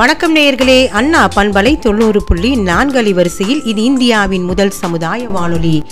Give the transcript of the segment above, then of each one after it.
வணக்கம் நேயர்களே. அண்ணா பண்பலை தொண்ணூறு புள்ளி நான்கு அலைவரிசையில் இது இந்தியாவின் முதல் சமுதாய வானொலி.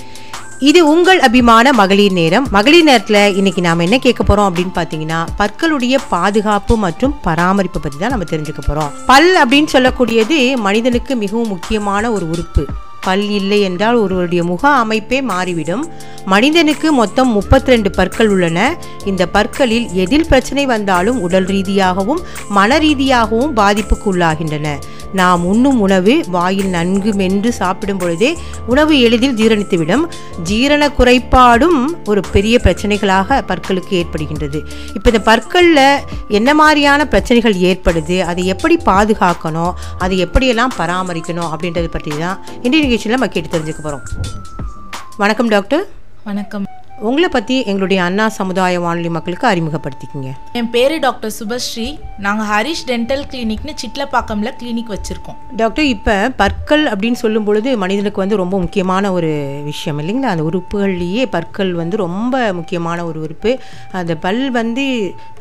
இது உங்கள் அபிமான மகளிர் நேரம். மகளிர் நேரத்தில் இன்னைக்கு நாம் என்ன கேட்க போகிறோம் அப்படின்னு பார்த்தீங்கன்னா பற்களுடைய பாதுகாப்பு மற்றும் பராமரிப்பு பற்றி தான் நம்ம தெரிஞ்சுக்க போகிறோம் பல் அப்படின்னு சொல்லக்கூடியது மனிதனுக்கு மிகவும் முக்கியமான ஒரு உறுப்பு. பல் இல்லை என்றால் ஒருவருடைய முக அமைப்பே மாறிவிடும். மனிதனுக்கு மொத்தம் முப்பத்தி ரெண்டு பற்கள் உள்ளன. இந்த பற்களில் எதில் பிரச்சனை வந்தாலும் உடல் ரீதியாகவும் மன ரீதியாகவும் பாதிப்புக்கு உள்ளாகின்றன நாம் உண்ணும் உணவு வாயில் நன்கு மென்று சாப்பிடும் பொழுதே உணவு எளிதில் ஜீரணித்துவிடும். ஜீரண குறைபாடும் ஒரு பெரிய பிரச்சனைகளாக பற்களுக்கு ஏற்படுகின்றது. இப்போ இந்த பற்களில் என்ன மாதிரியான பிரச்சனைகள் ஏற்படுது? அதை எப்படி பாதுகாக்கணும்? அதை எப்படியெல்லாம் பராமரிக்கணும்? அப்படின்றத பற்றி தான் இன்றைய நிகழ்ச்சியில் நம்ம கேட்டு தெரிஞ்சுக்க போகிறோம் வணக்கம் டாக்டர். வணக்கம். உங்களை பற்றி எங்களுடைய அண்ணா சமுதாய வானொலி மக்களுக்கு அறிமுகப்படுத்திக்கிங்க. என் பேரு டாக்டர் சுபஸ்ரீ. நாங்க ஹரிஷ் டென்டல் கிளினிக்னு சிட்லப்பாக்கம்ல கிளினிக் வச்சிருக்கோம். டாக்டர் இப்போ பற்கள் அப்படின்னு சொல்லும் பொழுது மனிதனுக்கு வந்து ரொம்ப முக்கியமான ஒரு விஷயம் இல்லைங்களா? அந்த உறுப்புகள்லேயே பற்கள் வந்து ரொம்ப முக்கியமான ஒரு உறுப்பு. அந்த பல் வந்து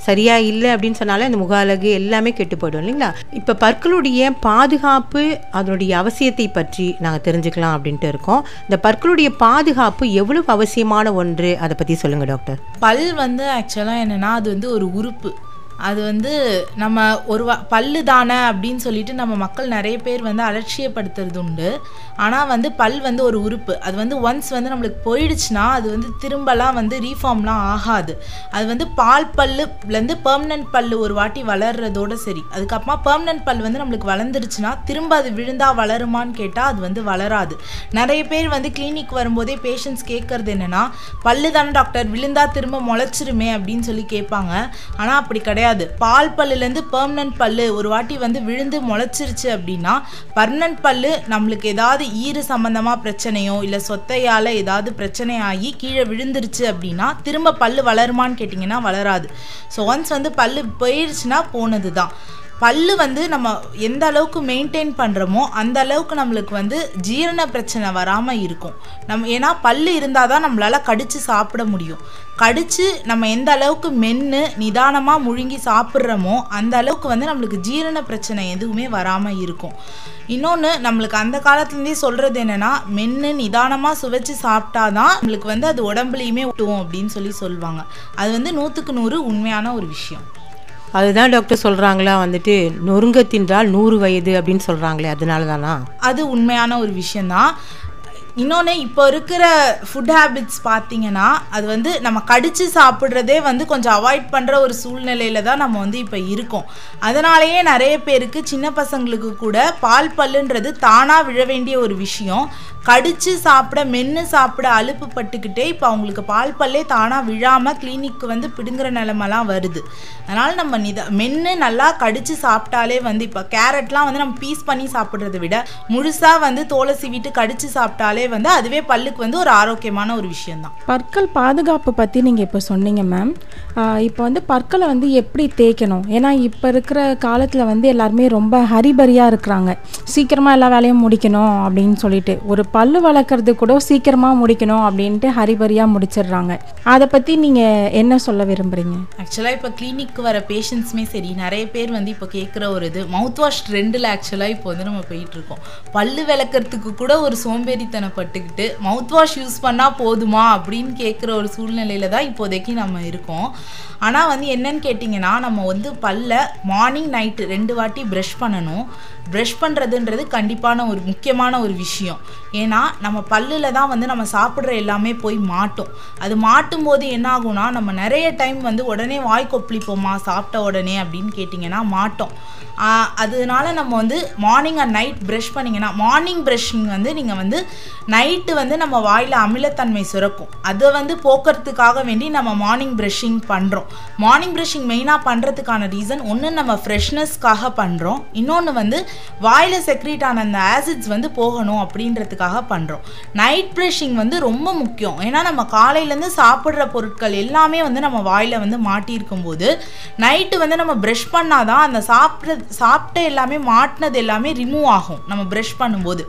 சரியாக இல்லை அப்படின்னு சொன்னாலே அந்த முக அழகு எல்லாமே கெட்டு போயிடும் இல்லைங்களா? இப்போ பற்களுடைய பாதுகாப்பு அதனுடைய அவசியத்தை பற்றி நாங்கள் தெரிஞ்சுக்கலாம் அப்படின்ட்டு இருக்கோம். இந்த பற்களுடைய பாதுகாப்பு எவ்வளவு அவசியமான ஒன்று? அதை பற்றி சொல்லுங்கள் டாக்டர் பல் வந்து ஆக்சுவலாக என்னன்னா அது வந்து ஒரு உறுப்பு. அது வந்து நம்ம ஒரு வா பல்லு தானே அப்படின்னு சொல்லிட்டு நம்ம மக்கள் நிறைய பேர் வந்து அலட்சியப்படுத்துறது உண்டு ஆனால் வந்து பல் வந்து ஒரு உறுப்பு. அது வந்து ஒன்ஸ் வந்து நம்மளுக்கு போயிடுச்சுன்னா அது வந்து திரும்பலாம் வந்து ரீஃபார்ம்லாம் ஆகாது. அது வந்து பால் பல்லுலேருந்து பெர்மனன்ட் பல்லு ஒரு வாட்டி வளர்றதோட சரி. அதுக்கப்புறமா பெர்மனன்ட் பல் வந்து நம்மளுக்கு வளர்ந்துருச்சுன்னா திரும்ப அது விழுந்தா வளருமான்னு கேட்டால் அது வந்து வளராது. நிறைய பேர் வந்து கிளினிக் வரும்போதே பேஷண்ட்ஸ் கேட்கறது என்னென்னா பல்லு தானே டாக்டர் விழுந்தா திரும்ப முளைச்சிருமே அப்படின்னு சொல்லி கேட்பாங்க ஆனால் அப்படி கிடையாது. பால் பல்லுலேருந்து பெர்மனன்ட் பல்லு ஒரு வாட்டி வந்து விழுந்து முளைச்சிருச்சு அப்படின்னா பர்மனன்ட் பல்லு நம்மளுக்கு ஏதாவது ஈறு சம்மந்தமாக பிரச்சனையோ இல்லை சொத்தையால் ஏதாவது பிரச்சனை ஆகி கீழே விழுந்துருச்சு அப்படின்னா திரும்ப பல்லு வளருமான்னு கேட்டிங்கன்னா வளராது. ஸோ ஒன்ஸ் வந்து பல்லு போயிடுச்சுன்னா போனது தான் பல்லு வந்து நம்ம எந்த அளவுக்கு மெயின்டைன் பண்ணுறோமோ அந்த அளவுக்கு நம்மளுக்கு வந்து ஜீரண பிரச்சனை வராமல் இருக்கும். நம்ம ஏன்னா பல்லு இருந்தால் தான் நம்மளால் கடித்து சாப்பிட முடியும். கடித்து நம்ம எந்த அளவுக்கு மென்று நிதானமாக முழுங்கி சாப்பிட்றோமோ அந்த அளவுக்கு வந்து நம்மளுக்கு ஜீரண பிரச்சனை எதுவுமே வராமல் இருக்கும். இன்னொன்று நம்மளுக்கு அந்த காலத்துலேருந்தே சொல்கிறது என்னென்னா மென்று நிதானமாக சுவைச்சு சாப்பிட்டாதான் நம்மளுக்கு வந்து அது உடம்புலையுமே விட்டுவோம் அப்படின்னு சொல்லி சொல்லுவாங்க. அது வந்து நூற்றுக்கு நூறு உண்மையான ஒரு விஷயம். அதுதான் டாக்டர் சொல்கிறாங்களா வந்துட்டு நொறுங்க தின்றால் நூறு வயது அப்படின்னு சொல்கிறாங்களே அதனால தானா அது உண்மையான ஒரு விஷயந்தான் இன்னொன்று இப்போ இருக்கிற ஃபுட் ஹேபிட்ஸ் பார்த்தீங்கன்னா அது வந்து நம்ம கடித்து சாப்பிட்றதே வந்து கொஞ்சம் அவாய்ட் பண்ணுற ஒரு சூழ்நிலையில தான் நம்ம வந்து இப்போ இருக்கோம். அதனாலேயே நிறைய பேருக்கு சின்ன பசங்களுக்கு கூட பால் பல்லுன்றது தானாக விழ வேண்டிய ஒரு விஷயம். கடித்து சாப்பிட மென்று சாப்பிட அலுப்பு பட்டுக்கிட்டே இப்போ அவங்களுக்கு பால் பல்லே தானாக விழாமல் கிளினிக்கு வந்து பிடுங்குற நிலமெல்லாம் வருது. அதனால் நம்ம நித மென்று நல்லா கடித்து சாப்பிட்டாலே வந்து இப்போ கேரட்லாம் வந்து நம்ம பீஸ் பண்ணி சாப்பிட்றத விட முழுசாக வந்து தோலை சீவிட்டு கடித்து சாப்பிட்டாலே வந்து அதுவே பல்லுக்கு வந்து ஒரு ஆரோக்கியமான ஒரு விஷயம்தான். பற்கள் பாதுகாப்பு பற்றி நீங்கள் இப்போ சொன்னீங்க மேம் இப்போ வந்து பற்களை வந்து எப்படி தேய்க்கணும்? ஏன்னா இப்போ இருக்கிற காலத்தில் வந்து எல்லாருமே ரொம்ப ஹரிபரியாக இருக்கிறாங்க. சீக்கிரமாக எல்லா வேலையும் முடிக்கணும் அப்படின்னு சொல்லிட்டு. ஒரு பல்லு வளர்க்குறது கூட சீக்கிரமாக முடிக்கணும் அப்படின்ட்டு ஹரிபரியாக முடிச்சிடுறாங்க. அதை பற்றி நீங்கள் என்ன சொல்ல விரும்புகிறீங்க ஆக்சுவலாக இப்போ கிளினிக்கு வர பேஷண்ட்ஸுமே சரி நிறைய பேர் வந்து இப்போ கேட்குற ஒரு இது மவுத் வாஷ் ட்ரெண்டில் ஆக்சுவலாக இப்போ வந்து நம்ம போயிட்டுருக்கோம் பல்லு விளக்கறதுக்கு கூட ஒரு பட்டுக்கிட்டு மவுத் வாஷ் யூஸ் பண்ணால் போதுமா அப்படின்னு கேட்குற ஒரு சூழ்நிலையில் தான் இப்போதைக்கு நம்ம இருக்கோம். ஆனால் வந்து என்னன்னு கேட்டிங்கன்னா நம்ம வந்து பல்ல மார்னிங் நைட்டு ரெண்டு வாட்டி ப்ரஷ் பண்ணணும். ப்ரெஷ் பண்ணுறதுன்றது கண்டிப்பான ஒரு முக்கியமான ஒரு விஷயம். ஏன்னா நம்ம பல்லில் தான் வந்து நம்ம சாப்பிட்ற எல்லாமே போய் மாட்டும். அது மாட்டும் போது என்ன ஆகும்னா நம்ம நிறைய டைம் வந்து உடனே வாய் கொப்பளிப்போமா சாப்பிட்ட உடனே அப்படின்னு கேட்டிங்கன்னா மாட்டோம். அதனால நம்ம வந்து மார்னிங் அண்ட் நைட் ப்ரெஷ் பண்ணிங்கன்னா மார்னிங் ப்ரஷிங் வந்து நீங்கள் வந்து நைட்டு வந்து நம்ம வாயில் அமிலத்தன்மை சுரக்கும். அதை வந்து போக்குறதுக்காக வேண்டி நம்ம மார்னிங் ப்ரஷிங் பண்ணுறோம் மார்னிங் ப்ரஷிங் மெயினாக பண்ணுறதுக்கான ரீசன் ஒன்று நம்ம ஃப்ரெஷ்னஸ்க்காக பண்ணுறோம் இன்னொன்று வந்து வாயில் செக்ரீட்டான ஆன அந்த ஆசிட்ஸ் வந்து போகணும் அப்படின்றதுக்காக பண்ணுறோம் நைட் ப்ரெஷிங் வந்து ரொம்ப முக்கியம். ஏன்னா நம்ம காலையிலேருந்து சாப்பிட்ற பொருட்கள் எல்லாமே வந்து நம்ம வாயில் வந்து மாட்டியிருக்கும் போது நைட்டு வந்து நம்ம ப்ரஷ் பண்ணாதான் அந்த சாப்பிட்ற சாப்பிட்ட எல்லாமே மாட்டினது எல்லாமே ரிமூவ் ஆகும். நம்ம ப்ரெஷ் பண்ணும்போது.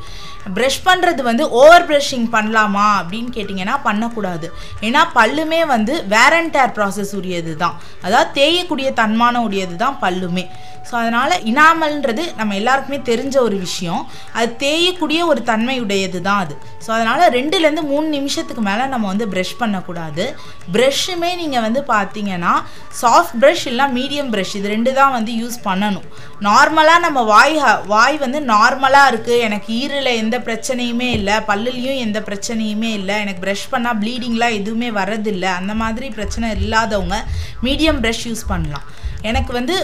ப்ரெஷ் பண்ணுறது வந்து ஓவர் ப்ரெஷிங் பண்ணலாமா அப்படின்னு கேட்டிங்கன்னா பண்ணக்கூடாது. ஏன்னா பல்லுமே வந்து வேர் அண்ட் டேர் ப்ராசஸ் உரியது தான் அதாவது தேயக்கூடிய தன்மான உடையது தான் பல்லுமே. ஸோ அதனால் இனாமல்ன்றது நம்ம எல்லாருக்குமே தெரிஞ்ச ஒரு விஷயம். அது தேயக்கூடிய ஒரு தன்மையுடையது தான் அது. ஸோ அதனால் ரெண்டுலேருந்து மூணு நிமிஷத்துக்கு மேலே நம்ம வந்து ப்ரஷ் பண்ணக்கூடாது. ப்ரஷ்ஷுமே நீங்கள் வந்து பார்த்தீங்கன்னா சாஃப்ட் ப்ரஷ் இல்லை மீடியம் ப்ரஷ் இது ரெண்டு தான் வந்து யூஸ் பண்ணணும். நார்மலாக நம்ம வாய் ஹ- வாய் வந்து நார்மலாக இருக்குது எனக்கு ஈரில் எந்த பிரச்சனையுமே இல்லை. பல்லுலேயும் எந்த பிரச்சனையுமே இல்லை. எனக்கு ப்ரஷ் பண்ணால் ப்ளீடிங்லாம் எதுவுமே வர்றதில்லை. அந்த மாதிரி பிரச்சனை இல்லாதவங்க மீடியம் ப்ரஷ் யூஸ் பண்ணலாம். எனக்கு வந்து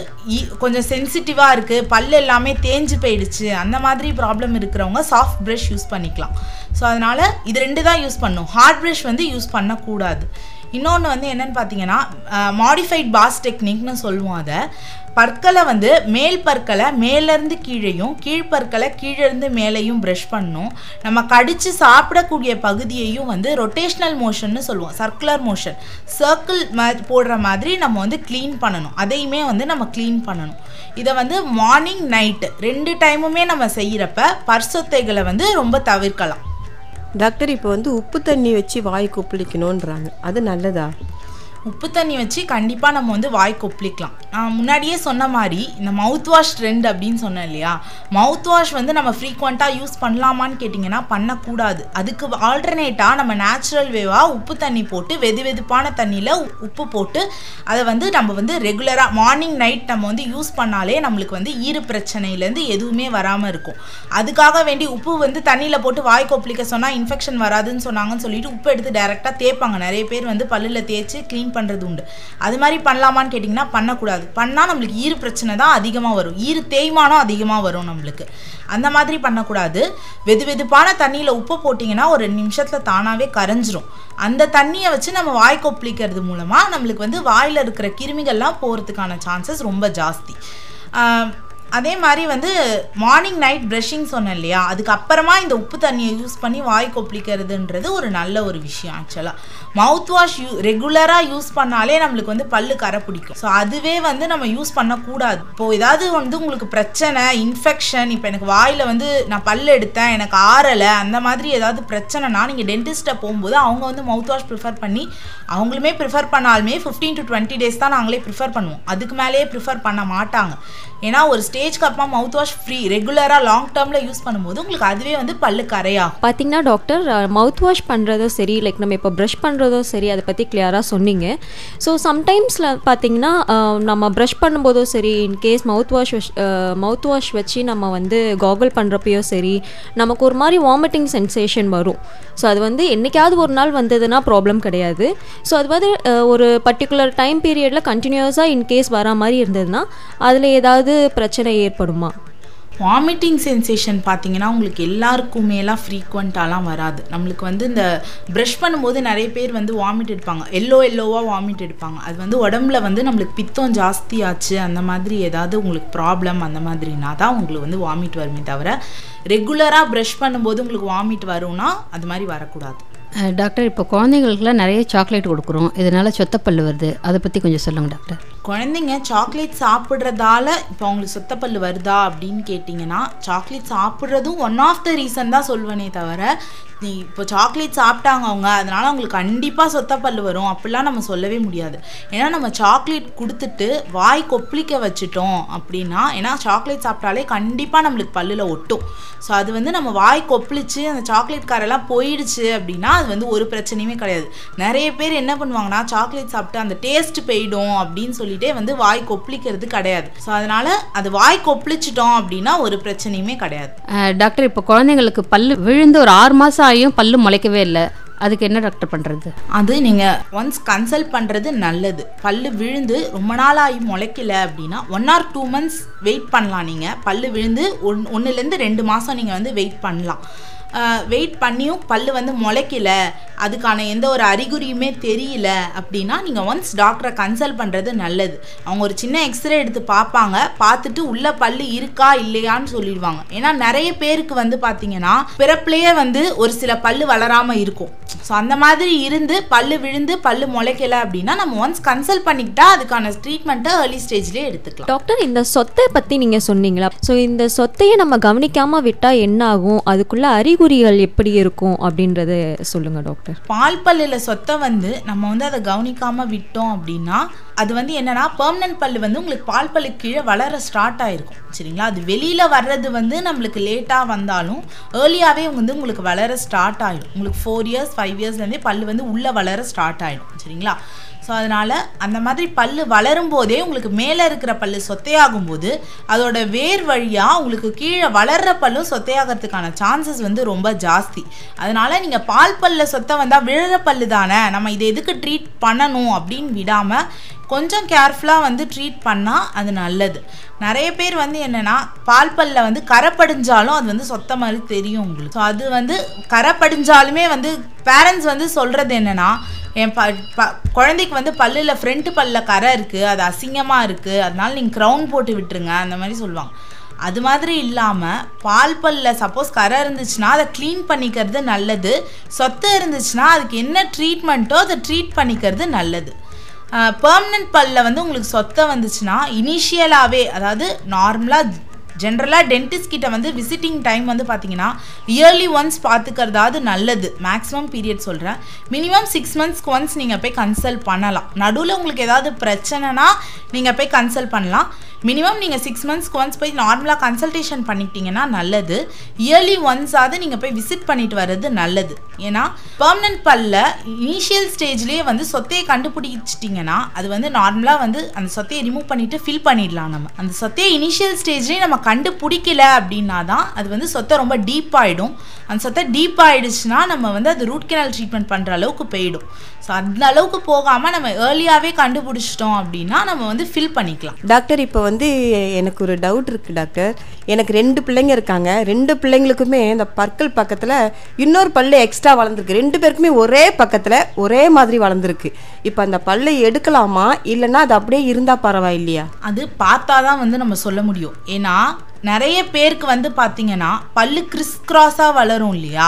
கொஞ்சம் சென்சிட்டிவாக இருக்குது பல் எல்லாமே தேஞ்சு போயிடுச்சு. அந்த மாதிரி ப்ராப்ளம் இருக்கிறவங்க சாஃப்ட் ப்ரஷ் யூஸ் பண்ணிக்கலாம். ஸோ அதனால் இது ரெண்டு தான் யூஸ் பண்ணும். ஹார்ட் ப்ரஷ் வந்து யூஸ் பண்ணக்கூடாது. இன்னொன்று வந்து என்னன்னு பார்த்தீங்கன்னா மாடிஃபைட் பாஸ் டெக்னிக்னு சொல்லுவோம் அதை. பற்களை வந்து மேல் பற்களை மேலேருந்து கீழேயும் கீழ்ப்பற்களை கீழேருந்து மேலேயும் ப்ரஷ் பண்ணும். நம்ம கடித்து சாப்பிடக்கூடிய பகுதியையும் வந்து ரொட்டேஷ்னல் மோஷன்னு சொல்லுவோம். சர்க்குலர் மோஷன் சர்க்கிள் போடுற மாதிரி நம்ம வந்து க்ளீன் பண்ணணும். அதையுமே வந்து நம்ம க்ளீன் பண்ணணும். இதை வந்து மார்னிங் நைட்டு ரெண்டு டைமுமே நம்ம செய்கிறப்ப பர்சொத்தைகளை வந்து ரொம்ப தவிர்க்கலாம். டாக்டர் இப்போ வந்து உப்பு தண்ணி வச்சு வாய் கொப்பளிக்கணுன்றாங்க அது நல்லதா? உப்பு தண்ணி வச்சு கண்டிப்பாக நம்ம வந்து வாய் கொப்பளிக்கலாம். நான் முன்னாடியே சொன்ன மாதிரி இந்த மவுத் வாஷ் ட்ரெண்ட் அப்படின்னு சொன்னேன் இல்லையா? மவுத் வாஷ் வந்து நம்ம ஃப்ரீக்வெண்ட்டாக யூஸ் பண்ணலாமான்னு கேட்டிங்கன்னா பண்ணக்கூடாது. அதுக்கு ஆல்டர்னேட்டாக நம்ம நேச்சுரல் வேவாக உப்பு தண்ணி போட்டு வெது வெதுப்பான தண்ணியில் உப்பு போட்டு அதை வந்து நம்ம வந்து ரெகுலராக மார்னிங் நைட் நம்ம வந்து யூஸ் பண்ணாலே நம்மளுக்கு வந்து ஈறு பிரச்சனையிலேருந்து எதுவுமே வராமல் இருக்கும். அதுக்காக வேண்டி உப்பு வந்து தண்ணியில் போட்டு வாய் கொப்பளிக்க சொன்னால் இன்ஃபெக்ஷன் வராதுன்னு சொன்னாங்கன்னு சொல்லிட்டு உப்பு எடுத்து டேரெக்டாக தேய்ப்பாங்க. நிறைய பேர் வந்து பல்லில் தேய்ச்சி க்ளீன் பண்ணுறது உண்டு அது மாதிரி பண்ணலாமான்னு கேட்டிங்கன்னா பண்ணக்கூடாது. பண்ணால் நம்மளுக்கு ஈறு பிரச்சனை தான் அதிகமாக வரும். ஈறு தேய்மானம் அதிகமாக வரும் நம்மளுக்கு. அந்த மாதிரி பண்ணக்கூடாது. வெது வெதுப்பான தண்ணியில் உப்பு போட்டிங்கன்னா ஒரு ரெண்டு நிமிஷத்தில் தானாகவே கரைஞ்சிரும். அந்த தண்ணியை வச்சு நம்ம வாய் கொப்பளிக்கிறது மூலமாக நம்மளுக்கு வந்து வாயில் இருக்கிற கிருமிகள்லாம் போகிறதுக்கான சான்சஸ் ரொம்ப ஜாஸ்தி. அதே மாதிரி வந்து மார்னிங் நைட் ப்ரஷிங் சொன்னேன் இல்லையா? அதுக்கப்புறமா இந்த உப்பு தண்ணியை யூஸ் பண்ணி வாய் கொப்பளிக்கிறதுன்றது ஒரு நல்ல ஒரு விஷயம் ஆக்சுவலாக மவுத் வாஷ் யூ ரெகுலராக யூஸ் பண்ணாலே நம்மளுக்கு வந்து பல்லு கரை பிடிக்கும். ஸோ அதுவே வந்து நம்ம யூஸ் பண்ணக்கூடாது. இப்போது ஏதாவது வந்து உங்களுக்கு பிரச்சனை இன்ஃபெக்ஷன் இப்போ எனக்கு வாயில் வந்து நான் பல் எடுத்தேன் எனக்கு ஆறலை அந்த மாதிரி ஏதாவது பிரச்சனைனா நீங்கள் டென்டிஸ்ட்டை போகும்போது அவங்க வந்து மவுத் வாஷ் ப்ரிஃபர் பண்ணி அவங்களுமே ப்ரிஃபர் பண்ணாலுமே ஃபிஃப்டீன் டு டுவெண்ட்டி டேஸ் தான் நாங்களே ப்ரிஃபர் பண்ணுவோம். அதுக்கு மேலேயே ப்ரிஃபர் பண்ண மாட்டாங்க. ஏன்னா ஒரு ஸ்டேஜ்க்கு அப்புறமா மவுத் வாஷ் ஃப்ரீ ரெகுலராக லாங் டேர்மில் யூஸ் பண்ணும்போது உங்களுக்கு அதுவே வந்து பல்லு கரையாகும் பார்த்தீங்கன்னா டாக்டர் மவுத் வாஷ் பண்ணுறதும் சரி லைக் நம்ம இப்போ ப்ரஷ் பண்ணுறதோ சரி அதை பற்றி கிளியராக சொன்னீங்க. ஸோ சம்டைம்ஸில் பார்த்தீங்கன்னா நம்ம ப்ரஷ் பண்ணும்போதோ சரி in case mouthwash mouthwash வச்சு நம்ம வந்து காகுல் பண்ணுறப்பையோ சரி நமக்கு ஒரு மாதிரி வாமிட்டிங் சென்சேஷன் வரும். ஸோ அது வந்து என்றைக்காவது ஒரு நாள் வந்ததுன்னா ப்ராப்ளம் கிடையாது. ஸோ அது வந்து ஒரு பர்டிகுலர் டைம் பீரியடில் கண்டினியூஸாக இன்கேஸ் வரா மாதிரி இருந்ததுன்னா அதில் ஏதாவது பிரச்சனை ஏற்படுமா? வாமிட்டிங் சென்சேஷன் பார்த்தீங்கன்னா உங்களுக்கு எல்லாருக்குமேலாம் ஃப்ரீக்வெண்ட்டாலாம் வராது. நம்மளுக்கு வந்து இந்த ப்ரஷ் பண்ணும்போது நிறைய பேர் வந்து வாமிட் எடுப்பாங்க. எல்லோ எல்லோவாக வாமிட் எடுப்பாங்க. அது வந்து உடம்புல வந்து நம்மளுக்கு பித்தம் ஜாஸ்தி ஆச்சு அந்த மாதிரி ஏதாவது உங்களுக்கு ப்ராப்ளம் அந்த மாதிரினா தான் உங்களுக்கு வந்து வாமிட் வருமே தவிர ரெகுலராக ப்ரஷ் பண்ணும்போது உங்களுக்கு வாமிட் வரும்னா அது மாதிரி வரக்கூடாது. டாக்டர் இப்போ குழந்தைங்களுக்குலாம் நிறைய சாக்லேட் கொடுக்குறோம். இதனால் சொத்தப்பல் வருது. அதை பற்றி கொஞ்சம் சொல்லுங்கள் டாக்டர். குழந்தைங்க சாக்லேட் சாப்பிட்றதால இப்போ அவங்களுக்கு சொத்தப்பல் வருதா அப்படின்னு கேட்டிங்கன்னா சாக்லேட் சாப்பிட்றதும் ஒன் ஆஃப் த ரீசன் தான் சொல்வேனே தவிர நீ இப்போ சாக்லேட் சாப்பிட்டாங்க அவங்க அதனால் அவங்களுக்கு கண்டிப்பாக சொத்தப்பல் வரும். அப்படிலாம் நம்ம சொல்லவே முடியாது. ஏன்னா நம்ம சாக்லேட் கொடுத்துட்டு வாய் கொப்பளிக்க வச்சுட்டோம் அப்படின்னா ஏன்னா சாக்லேட் சாப்பிட்டாலே கண்டிப்பாக நம்மளுக்கு பல்லில் ஒட்டும். ஸோ அது வந்து நம்ம வாய் கொப்பளிச்சு அந்த சாக்லேட் காரெல்லாம் போயிடுச்சு அப்படின்னா அது வந்து ஒரு பிரச்சனையுமே கிடையாது. நிறைய பேர் என்ன பண்ணுவாங்கன்னா சாக்லேட் சாப்பிட்டு அந்த டேஸ்ட் போயிடும் அப்படின்னு சொல்லிட்டே வந்து வாய் கொப்பளிக்கிறது கிடையாது. ஸோ அதனால அது வாய் கொப்பளிச்சிட்டோம் அப்படின்னா ஒரு பிரச்சனையுமே கிடையாது. டாக்டர் இப்போ குழந்தைங்களுக்கு பல்லு விழுந்து ஒரு ஆறு மாதம் ஆகியும் பல்லு முளைக்கவே இல்லை. அதுக்கு என்ன டாக்டர் பண்ணுறது அது நீங்கள் ஒன்ஸ் கன்சல்ட் பண்ணுறது நல்லது. பல்லு விழுந்து ரொம்ப நாள் ஆகி முளைக்கல அப்படின்னா one or two months wait பண்ணலாம் நீங்கள் பல்லு விழுந்து ஒன் ஒன்றுலேருந்து ரெண்டு மாதம் நீங்கள் வந்து வெயிட் பண்ணலாம். வெயிட் பண்ணியும் பல் வந்து முளைக்கல. அதுக்கான எந்த ஒரு அறிகுறியுமே தெரியல அப்படின்னா நீங்கள் ஒன்ஸ் டாக்டரை கன்சல்ட் பண்ணுறது நல்லது. அவங்க ஒரு சின்ன எக்ஸ்ரே எடுத்து பார்ப்பாங்க பார்த்துட்டு உள்ள பல்லு இருக்கா இல்லையான்னு சொல்லிடுவாங்க. ஏன்னா நிறைய பேருக்கு வந்து பார்த்தீங்கன்னா பிறப்புலேயே வந்து ஒரு சில பல்லு வளராமல் இருக்கும். ஸோ அந்த மாதிரி இருந்து பல்லு விழுந்து பல்லு முளைக்கல அப்படின்னா நம்ம ஒன்ஸ் கன்சல்ட் பண்ணிக்கிட்டா அதுக்கான ட்ரீட்மெண்ட்டை ஏர்லி ஸ்டேஜ்லேயே எடுத்துக்கலாம். டாக்டர் இந்த சொத்தை பற்றி நீங்கள் சொன்னீங்களா? ஸோ இந்த சொத்தையை நம்ம கவனிக்காமல் விட்டால் என்ன ஆகும் அதுக்குள்ள அறிகுறிகள் எப்படி இருக்கும் அப்படின்றத சொல்லுங்கள் டாக்டர் பால் பல்லில் சொத்தை வந்து நம்ம வந்து அதை கவனிக்காமல் விட்டோம் அப்படின்னா அது வந்து என்னன்னா பெர்மனன்ட் பல்லு வந்து உங்களுக்கு பால் பல்லு கீழே வளர ஸ்டார்ட் ஆயிருக்கும். சரிங்களா? அது வெளியில் வர்றது வந்து நம்மளுக்கு லேட்டாக வந்தாலும் ஏர்லியாகவே வந்து உங்களுக்கு வளர ஸ்டார்ட் ஆகிடும் உங்களுக்கு ஃபோர் இயர்ஸ் ஃபைவ் இயர்ஸ்லேருந்தே பல்லு வந்து உள்ளே வளர ஸ்டார்ட் ஆகிடும் சரிங்களா? ஸோ அதனால் அந்த மாதிரி பல்லு வளரும் போதே உங்களுக்கு மேலே இருக்கிற பல்லு சொத்தையாகும் போது அதோட வேர் வழியாக உங்களுக்கு கீழே வளர்ற பல்லும் சொத்தையாகிறதுக்கான சான்சஸ் வந்து ரொம்ப ஜாஸ்தி. அதனால் நீங்கள் பால் பல்ல சொத்தை வந்தால் விழுற பல்லு தானே நம்ம இதை எதுக்கு ட்ரீட் பண்ணணும் அப்படின்னு விடாமல் கொஞ்சம் கேர்ஃபுல்லாக வந்து ட்ரீட் பண்ணால் அது நல்லது. நிறைய பேர் வந்து என்னென்னா பால் பல்ல வந்து கரை படிஞ்சாலும் அது வந்து சொத்த மாதிரி தெரியும் உங்களுக்கு. ஸோ அது வந்து கரை படிஞ்சாலுமே வந்து பேரண்ட்ஸ் வந்து சொல்கிறது என்னென்னா என் ப ப குழந்தைக்கு வந்து பல்லில் ஃப்ரண்ட் பல்லில் கரை இருக்குது அது அசிங்கமாக இருக்குது அதனால நீங்கள் க்ரௌன் போட்டு விட்டுருங்க அந்த மாதிரி சொல்லுவாங்க. அது மாதிரி இல்லாமல் பால் பல்ல சப்போஸ் கரை இருந்துச்சுன்னா அதை க்ளீன் பண்ணிக்கிறது நல்லது. சொத்தை இருந்துச்சுன்னா அதுக்கு என்ன ட்ரீட்மெண்ட்டோ அதை ட்ரீட் பண்ணிக்கிறது நல்லது. பர்மனெண்ட் பல்ல வந்து உங்களுக்கு சொத்தை வந்துச்சுன்னா இனிஷியலாகவே அதாவது நார்மலாக ஜென்ரலாக டென்டிஸ்ட் கிட்ட வந்து விசிட்டிங் டைம் வந்து பார்த்தீங்கன்னா இயர்லி ஒன்ஸ் பார்த்துக்கிறதாவது நல்லது. மேக்ஸிமம் பீரியட் சொல்கிறேன் மினிமம் சிக்ஸ் மந்த்ஸ்க்கு ஒன்ஸ் நீங்கள் போய் கன்சல்ட் பண்ணலாம். நடுவில் உங்களுக்கு ஏதாவது பிரச்சனைனா நீங்கள் போய் கன்சல்ட் பண்ணலாம். மினிமம் நீங்கள் சிக்ஸ் மந்த்ஸ்க்கு ஒன்ஸ் போய் நார்மலாக கன்சல்டேஷன் பண்ணிக்கிட்டீங்கன்னா நல்லது. இயர்லி ஒன்ஸாவது நீங்கள் போய் விசிட் பண்ணிட்டு வர்றது நல்லது. ஏன்னா பர்மனன்ட் பல்ல இனிஷியல் ஸ்டேஜ்லேயே வந்து சொத்தையை கண்டுபிடிச்சிட்டிங்கன்னா அது வந்து நார்மலாக வந்து அந்த சொத்தையை ரிமூவ் பண்ணிட்டு ஃபில் பண்ணிடலாம் நம்ம. அந்த சொத்தையை இனிஷியல் ஸ்டேஜ்லேயே நம்ம கண்டுபிடிக்கல அப்படின்னா தான் அது வந்து சொத்தை ரொம்ப டீப் ஆகிடும் அந்த சொத்தை டீப் ஆகிடுச்சுன்னா நம்ம வந்து அது ரூட் கெனால் ட்ரீட்மெண்ட் பண்ணுற அளவுக்கு போயிடும். ஸோ அந்த அளவுக்கு போகாமல் நம்ம ஏர்லியாகவே கண்டுபிடிச்சிட்டோம் அப்படின்னா நம்ம வந்து ஃபில் பண்ணிக்கலாம். டாக்டர் இப்போ வந்து வந்து எனக்கு ஒரு டவுட் இருக்குது டாக்டர் எனக்கு ரெண்டு பிள்ளைங்க இருக்காங்க. ரெண்டு பிள்ளைங்களுக்குமே இந்த பற்கள் பக்கத்தில் இன்னொரு பல்லு எக்ஸ்ட்ரா வளர்ந்துருக்கு. ரெண்டு பேருக்குமே ஒரே பக்கத்தில் ஒரே மாதிரி வளர்ந்துருக்கு. இப்போ அந்த பல்லை எடுக்கலாமா? இல்லைன்னா அது அப்படியே இருந்தால் பரவாயில்லையா? அது பார்த்தா தான் வந்து நம்ம சொல்ல முடியும். ஏன்னா நிறைய பேருக்கு வந்து பார்த்தீங்கன்னா பல்லு கிறிஸ் கிராஸாக வளரும் இல்லையா?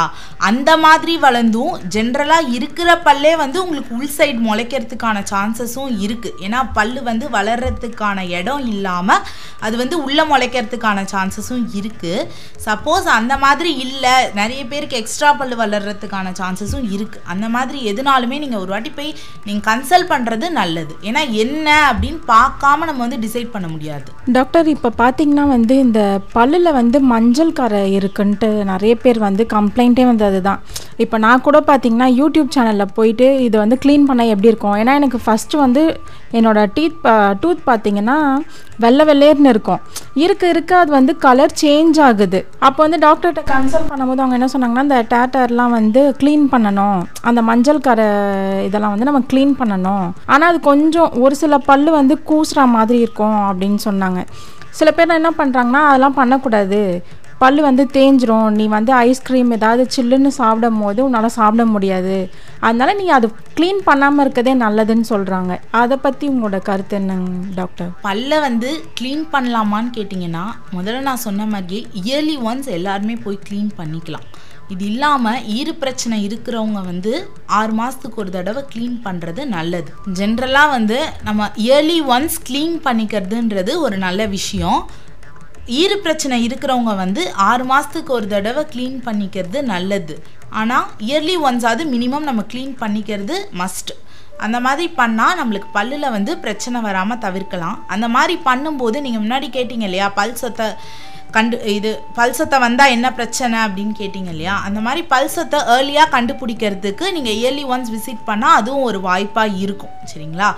அந்த மாதிரி வளர்ந்தும் ஜென்ரலாக இருக்கிற பல்லே வந்து உங்களுக்கு உள் சைடு முளைக்கிறதுக்கான சான்சஸும் இருக்குது ஏன்னா பல்லு வந்து வளர்கிறதுக்கான இடம் இல்லாமல் அது வந்து உள்ளே முளைக்கிறதுக்கான சான்சஸும் இருக்குது சப்போஸ் அந்த மாதிரி இல்லை நிறைய பேருக்கு எக்ஸ்ட்ரா பல்லு வளர்கிறதுக்கான சான்சஸும் இருக்குது அந்த மாதிரி எதுனாலுமே நீங்கள் ஒரு வாட்டி போய் நீங்கள் கன்சல்ட் பண்ணுறது நல்லது. ஏன்னா என்ன அப்படின்னு பார்க்காம நம்ம வந்து டிசைட் பண்ண முடியாது. டாக்டர் இப்போ பார்த்தீங்கன்னா வந்து இந்த பல்லில் வந்து மஞ்சள் கரை இருக்குன்ட்டு நிறைய பேர் வந்து கம்ப்ளைண்ட்டே வந்து அதுதான் இப்போ நான் கூட பார்த்தீங்கன்னா யூடியூப் சேனலில் போயிட்டு இது வந்து க்ளீன் பண்ண எப்படி இருக்கும்? ஏன்னா எனக்கு ஃபஸ்ட்டு வந்து என்னோடய டீத் டூத் பார்த்தீங்கன்னா வெள்ளை வெள்ளேர்னு இருக்கும். இருக்க இருக்க அது வந்து கலர் சேஞ்ச் ஆகுது. அப்போ வந்து டாக்டர்கிட்ட கன்சல்ட் பண்ணும்போது அவங்க என்ன சொன்னாங்கன்னா இந்த டேட்டர்லாம் வந்து க்ளீன் பண்ணணும். அந்த மஞ்சள் கரை இதெல்லாம் வந்து நம்ம க்ளீன் பண்ணணும். ஆனால் அது கொஞ்சம் ஒரு சில பல்லு வந்து கூசுற மாதிரி இருக்கும் அப்படின்னு சொன்னாங்க. சில பேர் என்ன பண்ணுறாங்கன்னா அதெல்லாம் பண்ணக்கூடாது. பல் வந்து தேஞ்சிரும். நீ வந்து ஐஸ்கிரீம் ஏதாவது சில்லுன்னு சாப்பிடும் போது உன்னால் சாப்பிட முடியாது. அதனால் நீ அது க்ளீன் பண்ணாமல் இருக்கதே நல்லதுன்னு சொல்கிறாங்க அதை பற்றி உங்களோட கருத்து என்னங்க டாக்டர் பல்ல வந்து க்ளீன் பண்ணலாமான்னு கேட்டிங்கன்னா முதல்ல நான் சொன்ன மாதிரியே இயர்லி ஒன்ஸ் எல்லாருமே போய் க்ளீன் பண்ணிக்கலாம். இது இல்லாமல் ஈறு பிரச்சனை இருக்கிறவங்க வந்து ஆறு மாதத்துக்கு ஒரு தடவை க்ளீன் பண்ணுறது நல்லது. ஜென்ரலாக வந்து நம்ம இயர்லி ஒன்ஸ் க்ளீன் பண்ணிக்கிறதுன்றது ஒரு நல்ல விஷயம். ஈறு பிரச்சனை இருக்கிறவங்க வந்து ஆறு மாதத்துக்கு ஒரு தடவை க்ளீன் பண்ணிக்கிறது நல்லது. ஆனால் இயர்லி ஒன்ஸாவது மினிமம் நம்ம க்ளீன் பண்ணிக்கிறது மஸ்ட் அந்த மாதிரி பண்ணால் நம்மளுக்கு பல்லில் வந்து பிரச்சனை வராமல் தவிர்க்கலாம். அந்த மாதிரி பண்ணும்போது நீங்கள் முன்னாடி கேட்டிங்க இல்லையா பல் சொத்தை கண்டு இது பல்சத்தை வந்தால் என்ன பிரச்சனை அப்படின்னு கேட்டிங்க இல்லையா அந்த மாதிரி பல்சத்தை ஏர்லியாக கண்டுபிடிக்கிறதுக்கு நீங்கள் இயர்லி ஒன்ஸ் விசிட் பண்ணால் அதுவும் ஒரு வாய்ப்பாக இருக்கும் சரிங்களா?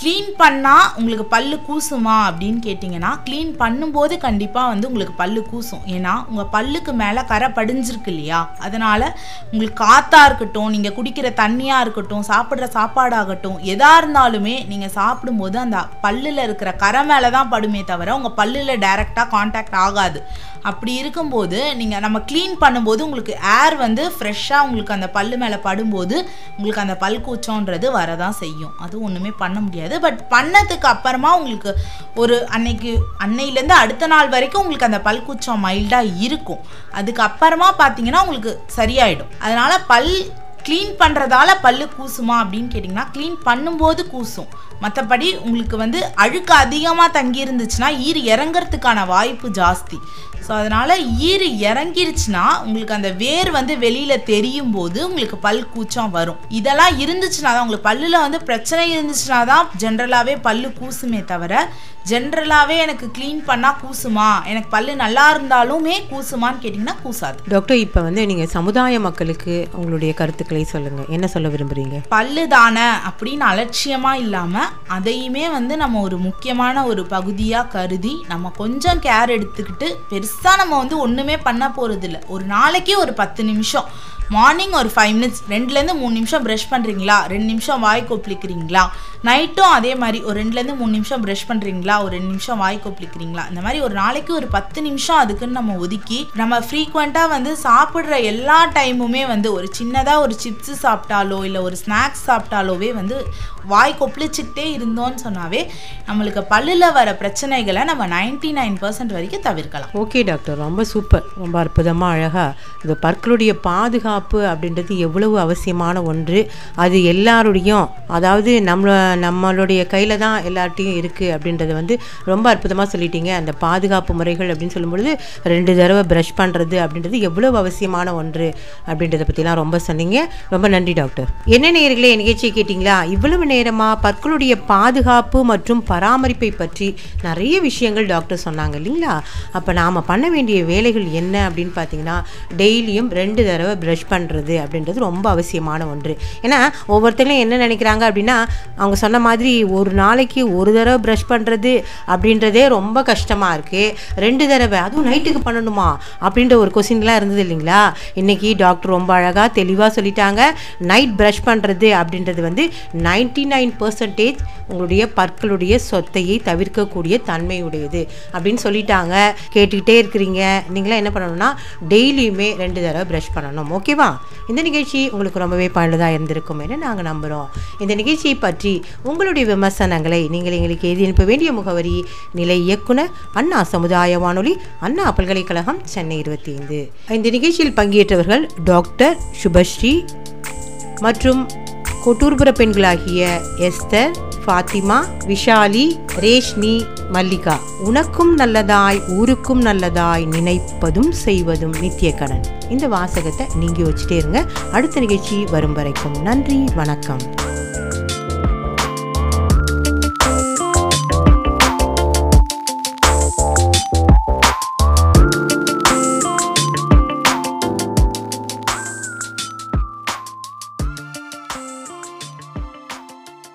க்ளீன் பண்ணால் உங்களுக்கு பல்லு கூசுமா அப்படின்னு கேட்டிங்கன்னா க்ளீன் பண்ணும்போது கண்டிப்பாக வந்து உங்களுக்கு பல்லு கூசும். ஏன்னா உங்கள் பல்லுக்கு மேலே கரை படிஞ்சிருக்கு இல்லையா? அதனால் உங்களுக்கு காற்றாக இருக்கட்டும் நீங்கள் குடிக்கிற தண்ணியாக இருக்கட்டும் சாப்பிட்ற சாப்பாடாகட்டும் எதாக இருந்தாலுமே நீங்கள் சாப்பிடும்போது அந்த பல்லில் இருக்கிற கரை மேலே தான் படுமே தவிர உங்கள் பல்லில் டைரெக்டாக காண்டாக்ட் ஆகாது. அப்படி இருக்கும்போது நீங்கள் நம்ம க்ளீன் பண்ணும்போது உங்களுக்கு ஏர் வந்து ஃப்ரெஷ்ஷாக உங்களுக்கு அந்த பல்லு மேலே படும்போது உங்களுக்கு அந்த பல் கூச்சோன்றது வரதான் செய்யும். அது ஒன்றுமே பண்ண முடியாது. பட் பண்ணதுக்கு அப்புறமா உங்களுக்கு ஒரு அன்னைக்கு அன்னையிலேருந்து அடுத்த நாள் வரைக்கும் உங்களுக்கு அந்த பல் கூச்சம் மைல்டாக இருக்கும். அதுக்கு அப்புறமா பார்த்தீங்கன்னா உங்களுக்கு சரியாயிடும். அதனால் பல் க்ளீன் பண்ணுறதால பல்லு கூசுமா அப்படின்னு கேட்டிங்கன்னா க்ளீன் பண்ணும்போது கூசும். மற்றபடி உங்களுக்கு வந்து அழுக்கு அதிகமாக தங்கி இருந்துச்சுன்னா ஈர் இறங்கறதுக்கான வாய்ப்பு ஜாஸ்தி. ஸோ அதனால் ஈர் இறங்கிருச்சுன்னா உங்களுக்கு அந்த வேர் வந்து வெளியில் தெரியும் போது உங்களுக்கு பல் கூச்சம் வரும். இதெல்லாம் இருந்துச்சுன்னா தான் உங்களுக்கு பல்லில் வந்து பிரச்சனை இருந்துச்சுன்னா தான் ஜென்ரலாகவே பல்லு கூசுமே தவிர ஜென்ரலாகவே எனக்கு க்ளீன் பண்ணால் கூசுமா? எனக்கு பல்லு நல்லா இருந்தாலுமே கூசுமான்னு கேட்டிங்கன்னா கூசாது. டாக்டர் இப்போ வந்து நீங்கள் சமுதாய மக்களுக்கு உங்களுடைய கருத்துக்களை சொல்லுங்கள் என்ன சொல்ல விரும்புகிறீங்க பல்லு தானே அப்படின்னு அலட்சியமாக இல்லாமல் அதையுமே வந்து நம்ம ஒரு முக்கியமான ஒரு பகுதியாக கருதி நம்ம கொஞ்சம் கேர் எடுத்துக்கிட்டு பெருசாக நம்ம வந்து ஒன்றுமே பண்ண போகிறதில்ல ஒரு நாளைக்கு ஒரு பத்து நிமிஷம். மார்னிங் ஒரு ஃபைவ் மினிட்ஸ் ரெண்டுலேருந்து மூணு நிமிஷம் ப்ரஷ் பண்ணுறீங்களா ரெண்டு நிமிஷம் வாய் கொப்பளிக்கிறீங்களா? நைட்டும் அதே மாதிரி ஒரு ரெண்டுலேருந்து மூணு நிமிஷம் ப்ரஷ் பண்ணுறீங்களா ஒரு ரெண்டு நிமிஷம் வாய் கொப்பளிக்கிறீங்களா? இந்த மாதிரி ஒரு நாளைக்கு ஒரு பத்து நிமிஷம் அதுக்குன்னு நம்ம ஒதுக்கி நம்ம ஃப்ரீக்வெண்ட்டாக வந்து சாப்பிட்ற எல்லா டைமுமே வந்து ஒரு சின்னதாக ஒரு சிப்ஸு சாப்பிட்டாலோ இல்லை ஒரு ஸ்நாக்ஸ் சாப்பிட்டாலோவே வந்து வாய் கொப்பளிச்சுக்கிட்டே இருந்தோம்னு சொன்னாவே நம்மளுக்கு பல்லில் வர பிரச்சனைகளை நம்ம 99% நைன் பர்சன்ட் வரைக்கும் தவிர்க்கலாம். ஓகே டாக்டர் ரொம்ப சூப்பர் ரொம்ப அற்புதமாக அழகாக இந்த பற்களுடைய பாதுகாப்பு அப்படின்றது எவ்வளவு அவசியமான ஒன்று. அது எல்லாருடையும் அதாவது நம்மள நம்மளுடைய கையில் தான் எல்லார்ட்டையும் இருக்குது அப்படின்றத வந்து ரொம்ப அற்புதமாக சொல்லிட்டீங்க. அந்த பாதுகாப்பு முறைகள் அப்படின்னு சொல்லும்பொழுது ரெண்டு தடவை ப்ரஷ் பண்ணுறது அப்படின்றது எவ்வளவு அவசியமான ஒன்று அப்படின்றத பற்றிலாம் ரொம்ப சொன்னீங்க. ரொம்ப நன்றி டாக்டர். என்ன நேர்களே நிகழ்ச்சியை கேட்டிங்களா? இவ்வளவு நேரமாக பற்களுடைய பாதுகாப்பு மற்றும் பராமரிப்பை பற்றி நிறைய விஷயங்கள் டாக்டர் சொன்னாங்க இல்லைங்களா? அப்போ நாம் பண்ண வேண்டிய வேலைகள் என்ன அப்படின்னு பார்த்தீங்கன்னா டெய்லியும் ரெண்டு தடவை ப்ரஷ் பண்ணுறது அப்படின்றது ரொம்ப அவசியமான ஒன்று. ஏன்னா ஒவ்வொருத்தரும் என்ன நினைக்கிறாங்க அப்படின்னா அவங்க சொன்ன மாதிரி ஒரு நாளைக்கு ஒரு தடவை ப்ரஷ் பண்ணுறது அப்படின்றதே ரொம்ப கஷ்டமாக இருக்குது ரெண்டு தடவை அதுவும் நைட்டுக்கு பண்ணணுமா? அப்படின்ற ஒரு கொஸ்டின்லாம் இருந்தது இல்லைங்களா? இன்றைக்கி டாக்டர் ரொம்ப அழகாக தெளிவாக சொல்லிட்டாங்க. நைட் ப்ரஷ் பண்ணுறது அப்படின்றது வந்து நைன்டி நைன் பர்சன்டேஜ் உங்களுடைய பற்களுடைய சொத்தையை தவிர்க்கக்கூடிய தன்மையுடையது அப்படின்னு சொல்லிட்டாங்க. கேட்டுக்கிட்டே இருக்கிறீங்க. நீங்களாம் என்ன பண்ணணும்னா டெய்லியுமே ரெண்டு தடவை ப்ரஷ் பண்ணணும். ஓகேவா? இந்த நிகழ்ச்சி உங்களுக்கு ரொம்பவே பயனுள்ளதாக இருந்திருக்கும் என நாங்கள் நம்புகிறோம் இந்த நிகழ்ச்சியை பற்றி உங்களுடைய விமர்சனங்களை நீங்கள் எங்களுக்கு எழுதி அனுப்ப வேண்டிய முகவரி நிலை இயக்குனர் அண்ணா சமுதாய வானொலி அண்ணா பல்கலைக்கழகம் சென்னை இருபத்தி ஐந்து இந்த நிகழ்ச்சியில் பங்கேற்றவர்கள் டாக்டர் சுபஸ்ரீ மற்றும் கொட்டூர்புர பெண்களாகிய எஸ்தர் ஃபாத்திமா விஷாலி ரேஷ்மி மல்லிகா. உனக்கும் நல்லதாய் ஊருக்கும் நல்லதாய் நினைப்பதும் செய்வதும் நித்திய கடன் இந்த வாசகத்தை நீங்க வச்சுட்டே இருங்க. அடுத்த நிகழ்ச்சி வரும் வரைக்கும் நன்றி வணக்கம்.